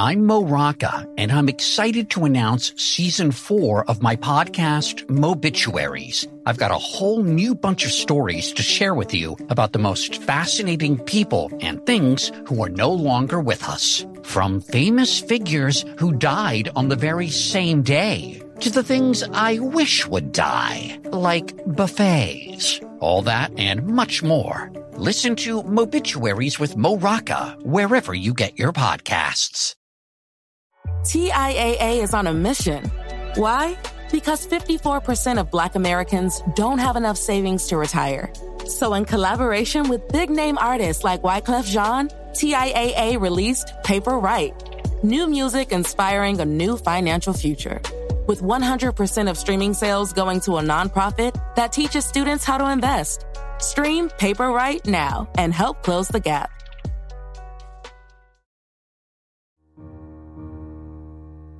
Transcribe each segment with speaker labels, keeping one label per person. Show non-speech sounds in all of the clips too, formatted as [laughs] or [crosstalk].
Speaker 1: I'm Mo Rocca, and I'm excited to announce season four of my podcast, Mobituaries. I've got a whole new bunch of stories to share with you about the most fascinating people and things who are no longer with us. From famous figures who died on the very same day to the things I wish would die, like buffets. All that and much more. Listen to Mobituaries with Mo Rocca wherever you get your podcasts.
Speaker 2: TIAA is on a mission. Why? Because 54% of Black Americans don't have enough savings to retire. So, in collaboration with big name artists like Wyclef Jean, TIAA released Paper Right, new music inspiring a new financial future. With 100% of streaming sales going to a nonprofit that teaches students how to invest. Stream Paper Right now and help close the gap.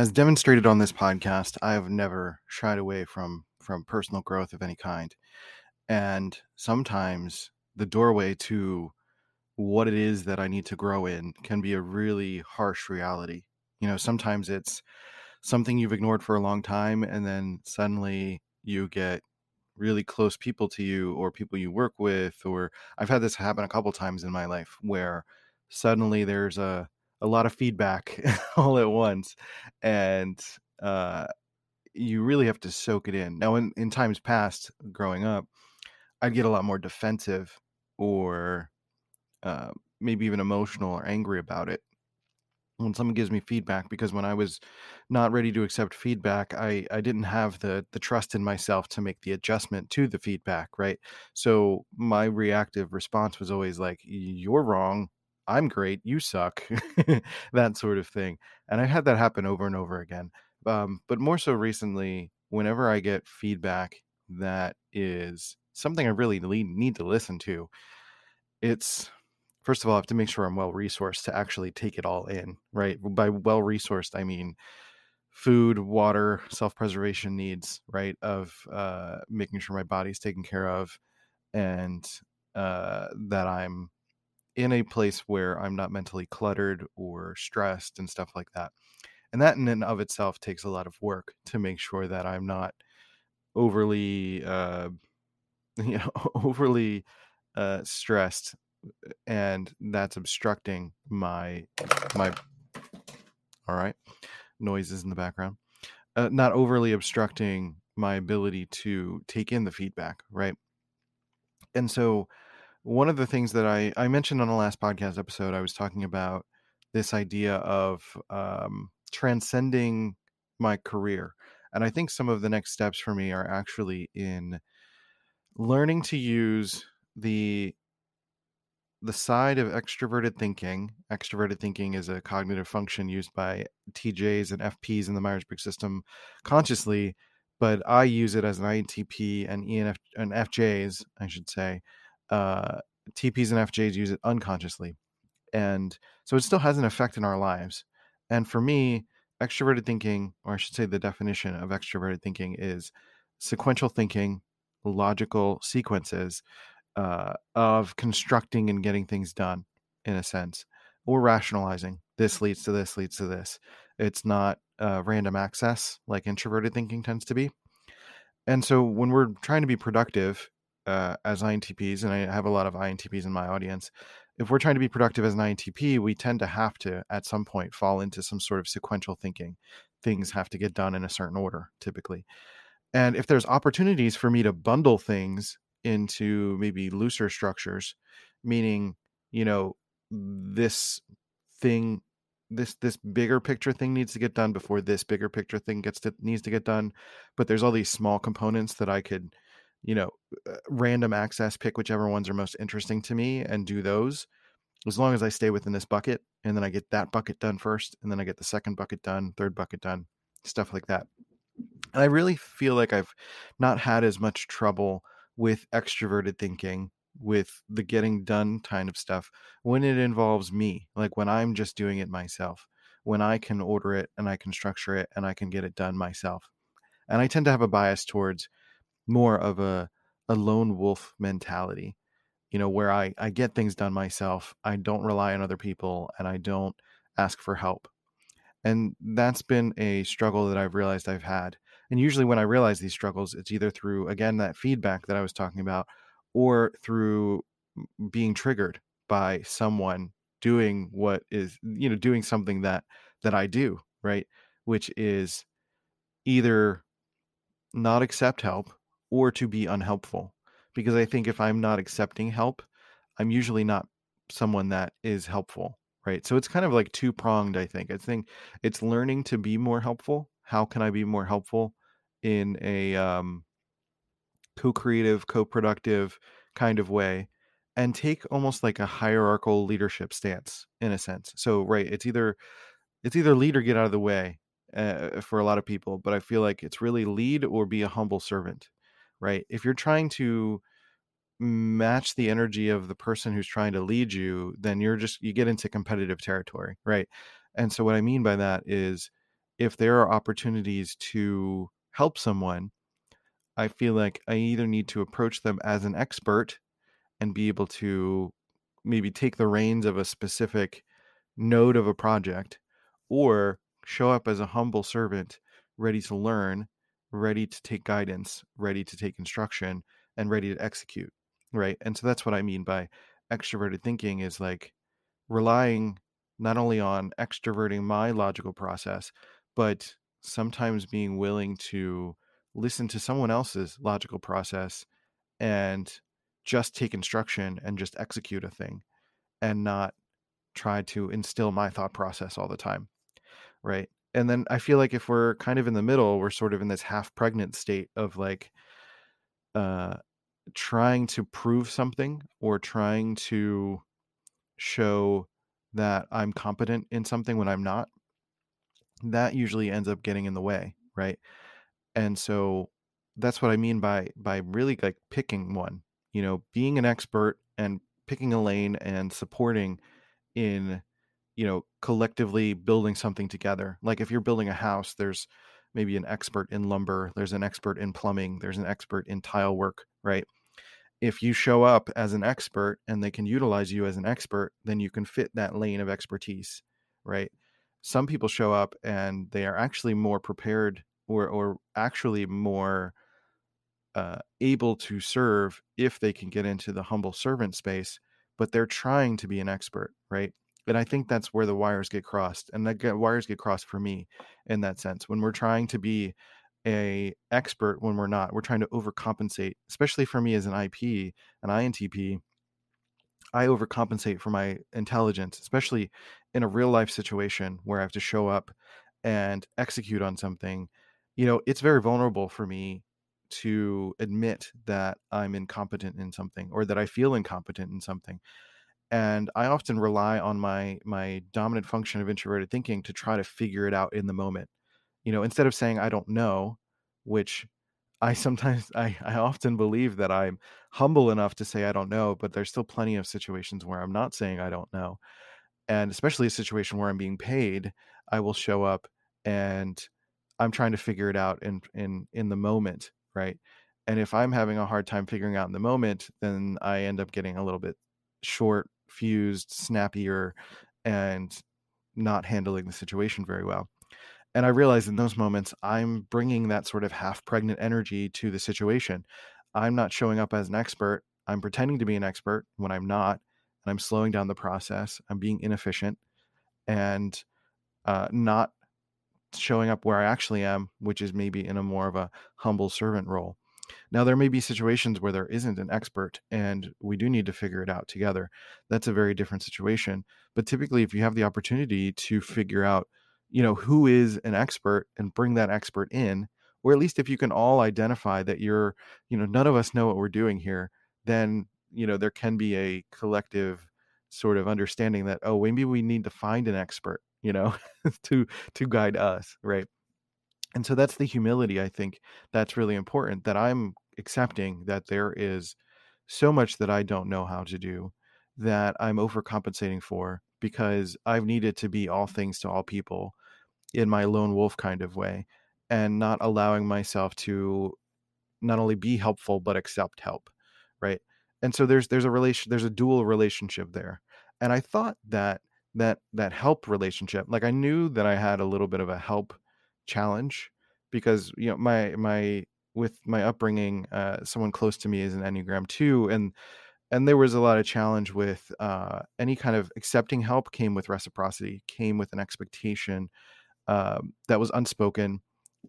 Speaker 3: As demonstrated on this podcast, I have never shied away from from personal growth of any kind. And sometimes the doorway to what it is that I need to grow in can be a really harsh reality. You know, sometimes it's something you've ignored for a long time and then suddenly you get really close people to you or people you work with or I've had this happen a couple times in my life where suddenly there's a a lot of feedback [laughs] all at once and uh, you really have to soak it in. Now in, in times past growing up i'd get a lot more defensive or uh, maybe even emotional or angry about it. When someone gives me feedback because when i was not ready to accept feedback i i didn't have the the trust in myself to make the adjustment to the feedback right? So my reactive response was always like you're wrong I'm great, you suck, [laughs] that sort of thing. And I had that happen over and over again. Um, but more so recently, whenever I get feedback that is something I really need to listen to, it's first of all, I have to make sure I'm well resourced to actually take it all in, right? By well resourced, I mean food, water, self preservation needs, right? Of uh, making sure my body's taken care of and uh, that I'm in a place where I'm not mentally cluttered or stressed and stuff like that. And that in and of itself takes a lot of work to make sure that I'm not overly, uh, [laughs] you know, overly uh, stressed, and that's obstructing my my. All right, noises in the background. Uh, not overly obstructing my ability to take in the feedback, right? And so one of the things that I, I mentioned on the last podcast episode, I was talking about this idea of um, transcending my career. And I think some of the next steps for me are actually in learning to use the the side of extroverted thinking. Extroverted thinking is a cognitive function used by TJs and FPs in the Myers Briggs system consciously, but I use it as an INTP and ENF and FJs, I should say, uh, TPs and FJs use it unconsciously. And so it still has an effect in our lives. And for me, extroverted thinking, or I should say the definition of extroverted thinking is sequential thinking, logical sequences uh, of constructing and getting things done in a sense, or rationalizing. This leads to this, leads to this. It's not uh, random access like introverted thinking tends to be. And so when we're trying to be productive uh, as INTPs, and I have a lot of INTPs in my audience, if we're trying to be productive as an INTP, we tend to have to, at some point, fall into some sort of sequential thinking. Things have to get done in a certain order, typically. And if there's opportunities for me to bundle things into maybe looser structures, meaning, you know, this thing this this bigger picture thing needs to get done before this bigger picture thing gets to needs to get done but there's all these small components that i could you know, uh, random access, pick whichever ones are most interesting to me and do those. as long as I stay within this bucket and then I get that bucket done first and then I get the second bucket done, third bucket done, stuff like that. And I really feel like I've not had as much trouble with extroverted thinking, with the getting done kind of stuff when it involves me, like when I'm just doing it myself, when I can order it and I can structure it and I can get it done myself. And I tend to have a bias towards more of a, a lone wolf mentality you know where i i get things done myself i don't rely on other people and i don't ask for help. And that's been a struggle that i've realized i've had. And usually when i realize these struggles it's either through again that feedback that i was talking about or through being triggered by someone doing what is you know doing something that that i do right? Which is either not accept help or to be unhelpful because I think if I'm not accepting help, I'm usually not someone that is helpful, right? So it's kind of like two pronged, I think. I think it's learning to be more helpful. How can I be more helpful in a um, co creative, co productive kind of way? And take almost like a hierarchical leadership stance in a sense. So, right, it's either it's either lead or get out of the way uh, for a lot of people, but I feel like it's really lead or be a humble servant right? If you're trying to match the energy of the person who's trying to lead you, then you're just you get into competitive territory, right? And so what I mean by that is if there are opportunities to help someone, I feel like I either need to approach them as an expert and be able to maybe take the reins of a specific node of a project or show up as a humble servant ready to learn ready to take guidance, ready to take instruction, and ready to execute. Right. And so that's what I mean by extroverted thinking is like relying not only on extroverting my logical process, but sometimes being willing to listen to someone else's logical process and just take instruction and just execute a thing and not try to instill my thought process all the time right and then I feel like if we're kind of in the middle, we're sort of in this half pregnant state of like uh trying to prove something or trying to show that I'm competent in something when I'm not. That usually ends up getting in the way, right? And so that's what I mean by by really like picking one, you know, being an expert and picking a lane and supporting in you know collectively building something together. Like if you're building a house there's maybe an expert in lumber there's an expert in plumbing there's an expert in tile work right? If you show up as an expert and they can utilize you as an expert then you can fit that lane of expertise right? Some people show up and they are actually more prepared or or actually more uh, able to serve if they can get into the humble servant space but they're trying to be an expert right and i think that's where the wires get crossed and the wires get crossed for me in that sense. When we're trying to be a expert when we're not we're trying to overcompensate especially for me as an ip an intp i overcompensate for my intelligence especially in a real life situation where i have to show up and execute on something. You know it's very vulnerable for me to admit that i'm incompetent in something or that i feel incompetent in something and i often rely on my my dominant function of introverted thinking to try to figure it out in the moment you know instead of saying i don't know which i [laughs] sometimes i i often believe that i'm humble enough to say i don't know but there's still plenty of situations where i'm not saying i don't know and especially a situation where i'm being paid i will show up and i'm trying to figure it out in in in the moment right? And if i'm having a hard time figuring out in the moment then i end up getting a little bit short fused, snappier, and not handling the situation very well. And I realize in those moments, I'm bringing that sort of half pregnant energy to the situation. I'm not showing up as an expert. I'm pretending to be an expert when I'm not. And I'm slowing down the process. I'm being inefficient and uh, not showing up where I actually am, which is maybe in a more of a humble servant role. Now, there may be situations where there isn't an expert and we do need to figure it out together. That's a very different situation. But typically, if you have the opportunity to figure out, you know, who is an expert and bring that expert in, or at least if you can all identify that you're, you know, none of us know what we're doing here, then, you know, there can be a collective sort of understanding that oh maybe we need to find an expert you know [laughs] to to guide us right and so that's the humility i think that's really important that i'm accepting that there is so much that i don't know how to do that i'm overcompensating for because i've needed to be all things to all people in my lone wolf kind of way and not allowing myself to not only be helpful but accept help right? And so there's there's a relation there's a dual relationship there. And i thought that that that help relationship like i knew that i had a little bit of a help challenge because you know my my with my upbringing uh someone close to me is an enneagram 2 and and there was a lot of challenge with uh any kind of accepting help came with reciprocity came with an expectation um, that was unspoken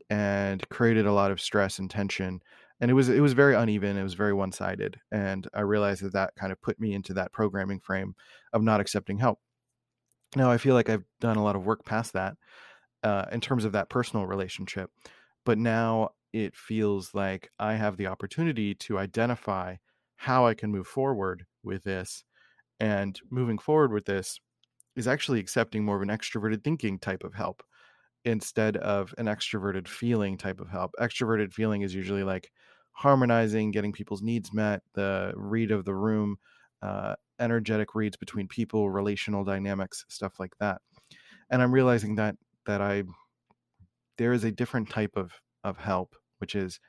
Speaker 3: and created a lot of stress and tension and it was it was very uneven it was very one-sided and i realized that that kind of put me into that programming frame of not accepting help. Now i feel like i've done a lot of work past that uh, in terms of that personal relationship but now it feels like i have the opportunity to identify how i can move forward with this and moving forward with this is actually accepting more of an extroverted thinking type of help instead of an extroverted feeling type of help. Extroverted feeling is usually like harmonizing, getting people's needs met, the read of the room, uh, energetic reads between people, relational dynamics, stuff like that. And I'm realizing that that I there is a different type of of help, which is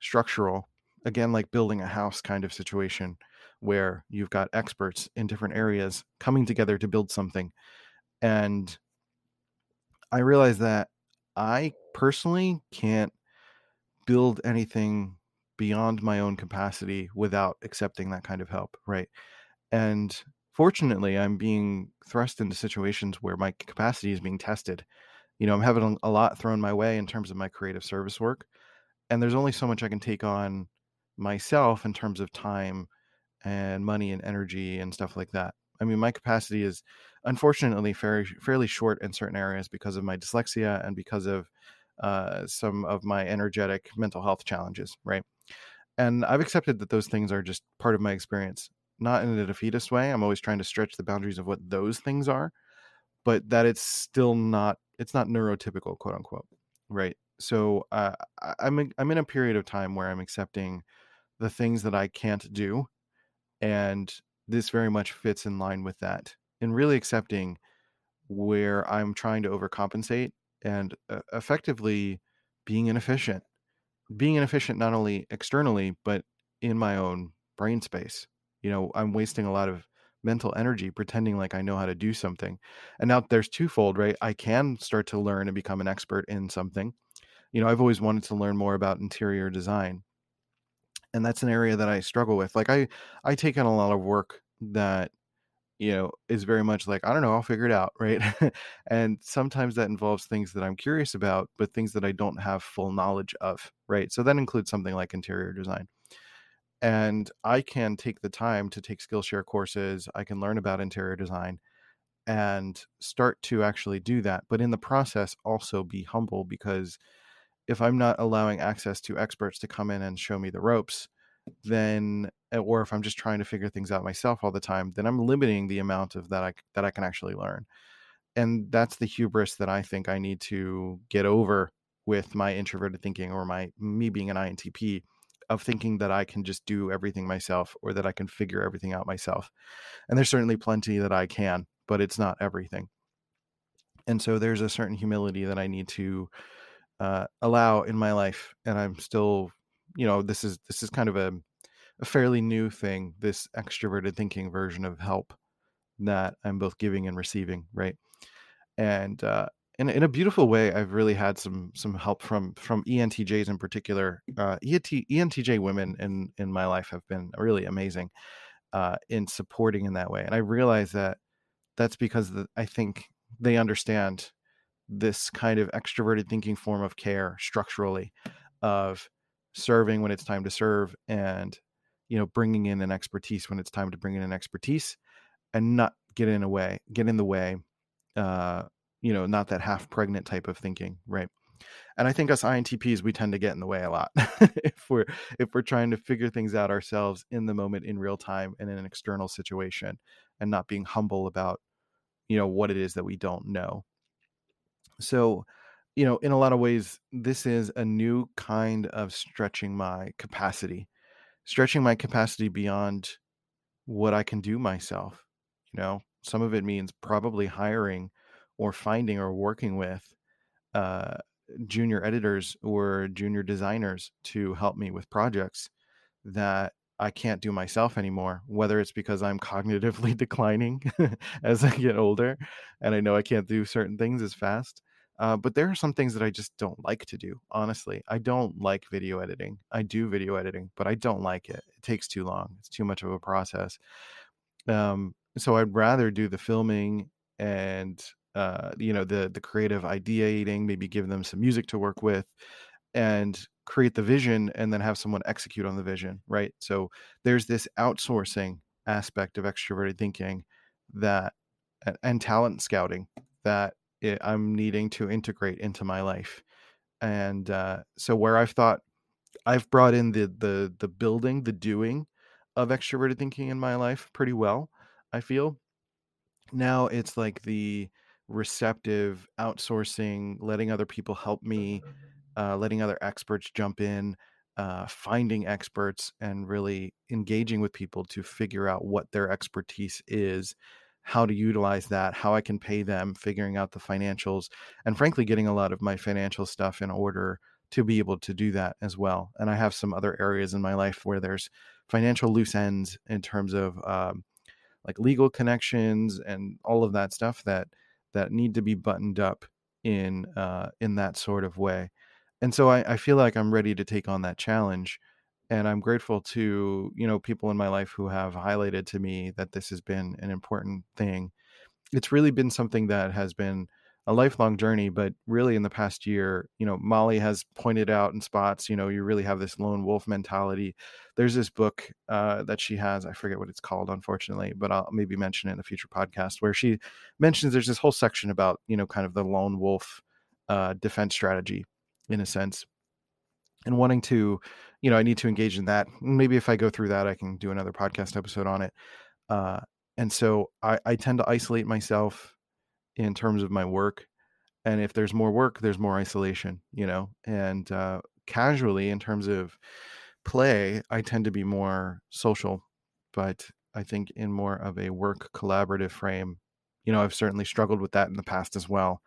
Speaker 3: structural, again like building a house kind of situation where you've got experts in different areas coming together to build something. And I realize that I personally can't build anything beyond my own capacity without accepting that kind of help, right? And fortunately, I'm being thrust into situations where my capacity is being tested. You know, I'm having a lot thrown my way in terms of my creative service work, and there's only so much I can take on myself in terms of time and money and energy and stuff like that. I mean, my capacity is unfortunately fairly fairly short in certain areas because of my dyslexia and because of uh, some of my energetic mental health challenges, right? And I've accepted that those things are just part of my experience, not in a defeatist way. I'm always trying to stretch the boundaries of what those things are, but that it's still not it's not neurotypical, quote unquote, right? So uh, I'm in, I'm in a period of time where I'm accepting the things that I can't do, and this very much fits in line with that and really accepting where I'm trying to overcompensate and uh, effectively being inefficient. Being inefficient not only externally, but in my own brain space. You know, I'm wasting a lot of mental energy pretending like I know how to do something. And now there's twofold, right? I can start to learn and become an expert in something. You know, I've always wanted to learn more about interior design. And that's an area that I struggle with. Like I I take on a lot of work that you know is very much like i don't know i'll figure it out [laughs] right and sometimes that involves things that i'm curious about but things that i don't have full knowledge of right so that includes something like interior design and i can take the time to take skillshare courses i can learn about interior design and start to actually do that but in the process also be humble because if i'm not allowing access to experts to come in and show me the ropes then eh, or if I'm just trying to figure things out myself all the time, then I'm limiting the amount of that I that I can actually learn. And that's the hubris that I think I need to get over with my introverted thinking or my me being an INTP of thinking that I can just do everything myself or that I can figure everything out myself. And there's certainly plenty that I can, but it's not everything. And so there's a certain humility that I need to uh, allow in my life, and I'm still you know this is this is kind of a, a fairly new thing this extroverted thinking version of help that i'm both giving and receiving right and uh in, in a beautiful way i've really had some some help from from entjs in particular uh ENT, entj women in in my life have been really amazing uh in supporting in that way and i realize that that's because the, i think they understand this kind of extroverted thinking form of care structurally of serving when it's time to serve and you know bringing in an expertise when it's time to bring in an expertise and not get in a way get in the way uh you know not that half pregnant type of thinking right? And i think us intps we tend to get in the way a lot [laughs] if we're if we're trying to figure things out ourselves in the moment in real time and in an external situation and not being humble about you know what it is that we don't know. So you know in a lot of ways this is a new kind of stretching my capacity stretching my capacity beyond what i can do myself you know? Some of it means probably hiring or finding or working with uh, junior editors or junior designers to help me with projects that I can't do myself anymore, whether it's because I'm [laughs] cognitively declining [laughs] as I get older and I know I can't do certain things as fast. Uh, but there are some things that I just don't like to do, honestly. I don't like video editing. I do video editing, but I don't like it. It takes too long, it's too much of a process. Um, so I'd rather do the filming and uh, you know the the creative ideating maybe give them some music to work with and create the vision and then have someone execute on the vision right? So there's this outsourcing aspect of extroverted thinking that and talent scouting that it, i'm needing to integrate into my life. And uh, so where i've thought i've brought in the the the building the doing of extroverted thinking in my life pretty well i feel. Now it's like the receptive outsourcing letting other people help me uh, letting other experts jump in uh, finding experts and really engaging with people to figure out what their expertise is how to utilize that how i can pay them figuring out the financials and frankly getting a lot of my financial stuff in order to be able to do that as well. And i have some other areas in my life where there's financial loose ends in terms of um, like legal connections and all of that stuff that that need to be buttoned up in uh, in that sort of way. And so I, I feel like I'm ready to take on that challenge. And I'm grateful to, you know, people in my life who have highlighted to me that this has been an important thing. It's really been something that has been a lifelong journey, but really in the past year, you know, Molly has pointed out in spots, you know, you really have this lone wolf mentality. There's this book uh, that she has, I forget what it's called, unfortunately, but I'll maybe mention it in a future podcast where she mentions there's this whole section about, you know, kind of the lone wolf uh, defense strategy in a sense and wanting to, you know, I need to engage in that. Maybe if I go through that, I can do another podcast episode on it. Uh, and so I, I tend to isolate myself in terms of my work and if there's more work there's more isolation you know and uh, casually in terms of play i tend to be more social but i think in more of a work collaborative frame you know i've certainly struggled with that in the past as well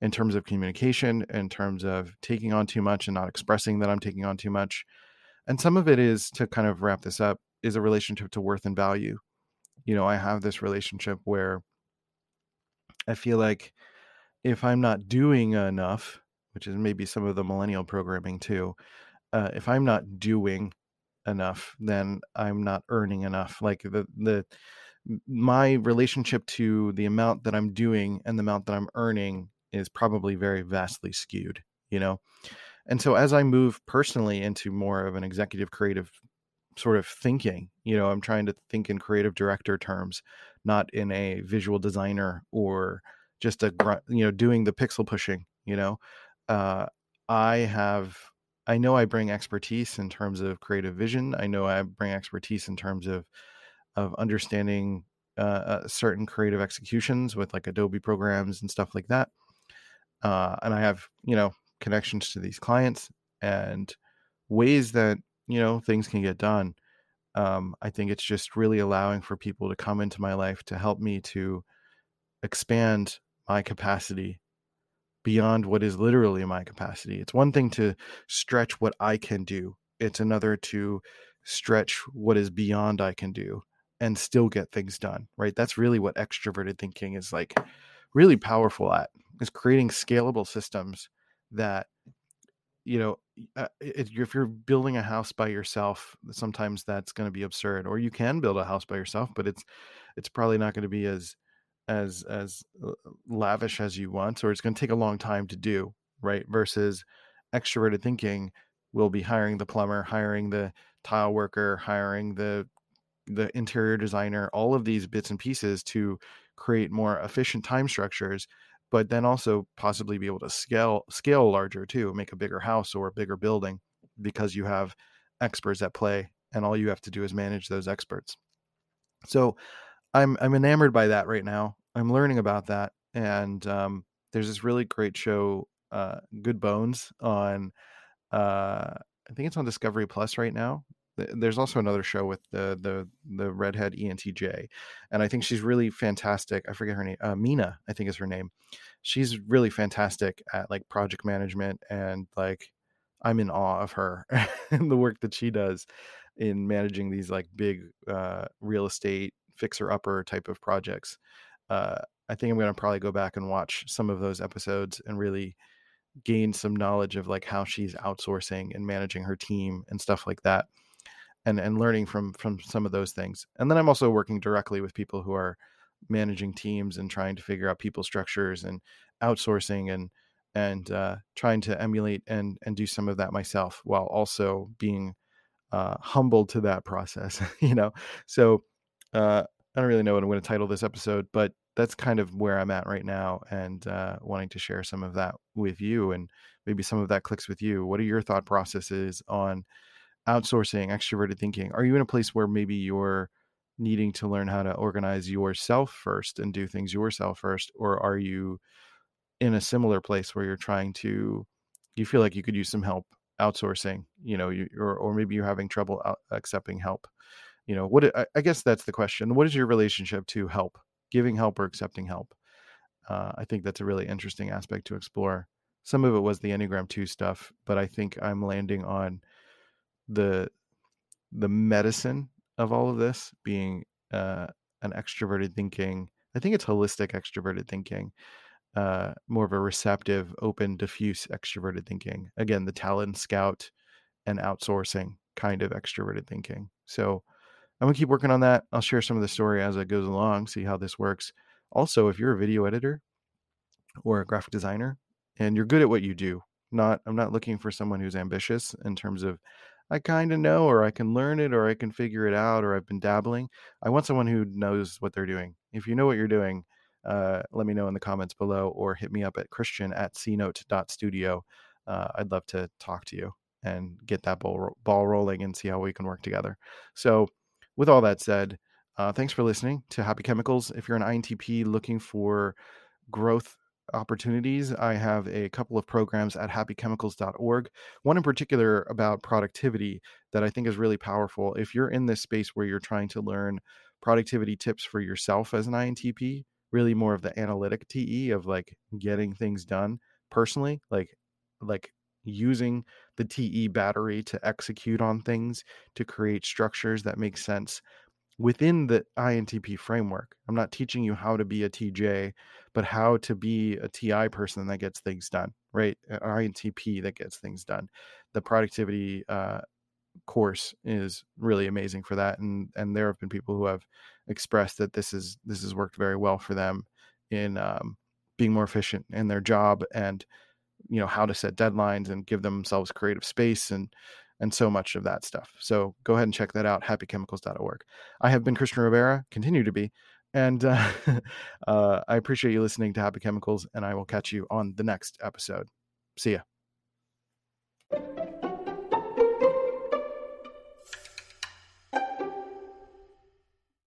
Speaker 3: in terms of communication in terms of taking on too much and not expressing that i'm taking on too much and some of it is to kind of wrap this up is a relationship to worth and value. You know i have this relationship where I feel like if I'm not doing enough, which is maybe some of the millennial programming too, uh, if I'm not doing enough, then I'm not earning enough. Like the the my relationship to the amount that I'm doing and the amount that I'm earning is probably very vastly skewed, you know. And so as I move personally into more of an executive creative sort of thinking, you know, I'm trying to think in creative director terms not in a visual designer or just a you know doing the pixel pushing you know? Uh, i have i know i bring expertise in terms of creative vision. I know i bring expertise in terms of of understanding uh, uh, certain creative executions with like adobe programs and stuff like that. Uh, and i have you know connections to these clients and ways that you know things can get done um, I think it's just really allowing for people to come into my life to help me to expand my capacity beyond what is literally my capacity. It's one thing to stretch what I can do, it's another to stretch what is beyond I can do and still get things done, right? That's really what extroverted thinking is like really powerful at is creating scalable systems that you know uh, if you're building a house by yourself sometimes that's going to be absurd or you can build a house by yourself but it's it's probably not going to be as as as uh, lavish as you want or it's going to take a long time to do right? Versus extroverted thinking will be hiring the plumber hiring the tile worker hiring the the interior designer all of these bits and pieces to create more efficient time structures but then also possibly be able to scale scale larger too, make a bigger house or a bigger building because you have experts at play and all you have to do is manage those experts. So I'm I'm enamored by that right now. I'm learning about that and um, there's this really great show uh, Good Bones on uh, I think it's on Discovery Plus right now. There's also another show with the the the redhead ENTJ, and I think she's really fantastic. I forget her name. Uh, Mina, I think is her name. She's really fantastic at like project management and like I'm in awe of her [laughs] and the work that she does in managing these like big uh, real estate fixer upper type of projects. Uh, I think I'm to probably go back and watch some of those episodes and really gain some knowledge of like how she's outsourcing and managing her team and stuff like that and and learning from from some of those things and then i'm also working directly with people who are managing teams and trying to figure out people structures and outsourcing and and uh, trying to emulate and and do some of that myself while also being uh, humbled to that process [laughs] you know so uh, i don't really know what i'm going to title this episode but that's kind of where I'm at right now and uh, wanting to share some of that with you and maybe some of that clicks with you. What are your thought processes on outsourcing, extroverted thinking? Are you in a place where maybe you're needing to learn how to organize yourself first and do things yourself first? Or are you in a similar place where you're trying to, you feel like you could use some help outsourcing, you know, you, or, or maybe you're having trouble accepting help? You know, what I, I guess that's the question. What is your relationship to help? giving help or accepting help. Uh, I think that's a really interesting aspect to explore. Some of it was the Enneagram 2 stuff, but I think I'm landing on the the medicine of all of this being uh, an extroverted thinking. I think it's holistic extroverted thinking, uh, more of a receptive, open, diffuse extroverted thinking. Again, the talent scout and outsourcing kind of extroverted thinking. So I'm gonna keep working on that. I'll share some of the story as it goes along, see how this works. Also, if you're a video editor or a graphic designer and you're good at what you do, not I'm not looking for someone who's ambitious in terms of I kind of know or I can learn it or I can figure it out or I've been dabbling. I want someone who knows what they're doing. If you know what you're doing, uh, let me know in the comments below or hit me up at christian at cnote.studio. Uh, I'd love to talk to you and get that ball, ball rolling and see how we can work together. So with all that said, uh, thanks for listening to Happy Chemicals. If you're an INTP looking for growth opportunities, I have a couple of programs at happychemicals.org. One in particular about productivity that I think is really powerful. If you're in this space where you're trying to learn productivity tips for yourself as an INTP, really more of the analytic TE of like getting things done personally, like like using the TE battery to execute on things, to create structures that make sense within the INTP framework. I'm not teaching you how to be a TJ, but how to be a TI person that gets things done, right? INTP that gets things done. The productivity uh, course is really amazing for that, and and there have been people who have expressed that this is this has worked very well for them in um, being more efficient in their job and you know how to set deadlines and give themselves creative space and and so much of that stuff. So go ahead and check that out, happychemicals.org. I have been Christian Rivera, continue to be, and uh, [laughs] uh, I appreciate you listening to Happy Chemicals, and I will catch you on the next episode. See ya.